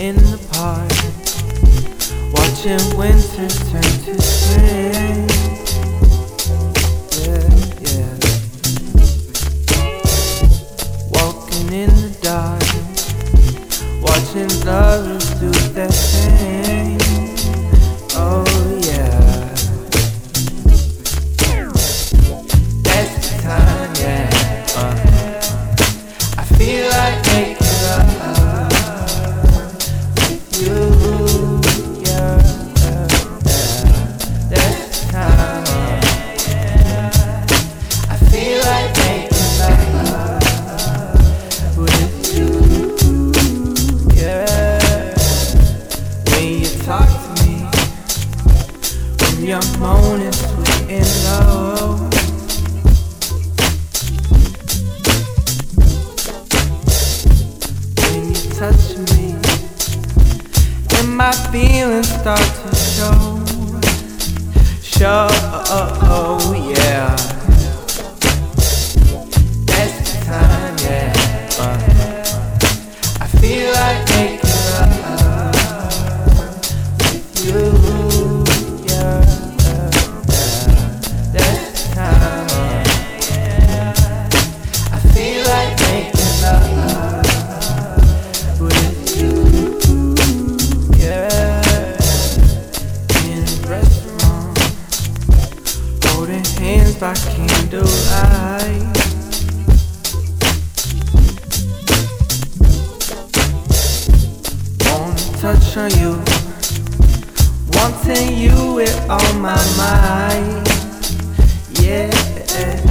in the park, watching winter turn to spring. Yeah, yeah. Walking in the dark, watching lovers do their thing. You're moaning sweet and low. When you touch me, and my feelings start to show. Show, yeah. That's the time, yeah. I feel like making love with you, hands by candlelight. Wanna touch on you, wanting you with all my might, yeah.